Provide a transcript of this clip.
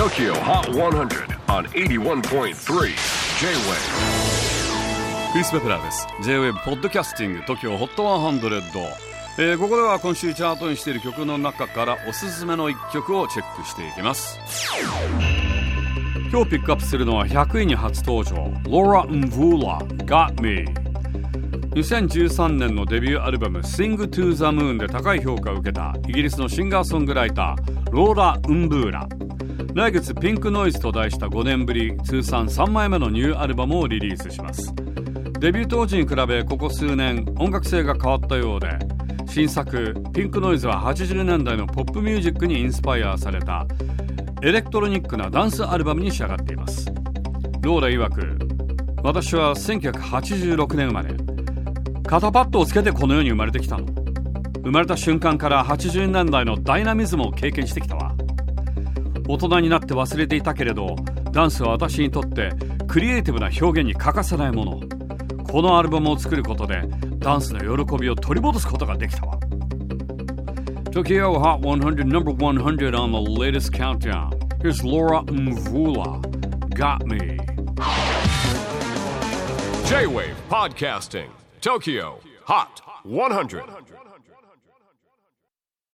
TOKYO HOT 100 on 81.3 J-WAVE クリス・ベプラーです。J-WAVE ポッドキャスティング TOKYO HOT 100、えー、ここでは今週チャートにしている曲の中からおすすめの一曲をチェックしていきます。今日ピックアップするのは100位に初登場。Laura Mvula Got Me 2013年のデビューアルバム「Sing to the Moon」で高い評価を受けたイギリスのシンガーソングライターローラ・ウンブーラ来月ピンクノイズと題した5年ぶり通算3枚目のニューアルバムをリリースします。デビュー当時に比べここ数年音楽性が変わったようで新作ピンクノイズは80年代のポップミュージックにインスパイアされたエレクトロニックなダンスアルバムに仕上がっています。ローラ曰く私は1986年生まれ肩パッドをつけてこの世に生まれてきたの。生まれた瞬間から80年代のダイナミズムを経験してきたわ。大人になって忘れていたけれどダンスは私にとってクリエイティブな表現に欠かせないものこのアルバムを作ることでダンスの喜びを取り戻すことができたわ Tokyo Hot 100 number 100 on the latest countdown Here's Laura Mvula Got Me J-WAVE PODCASTING TOKYO HOT 100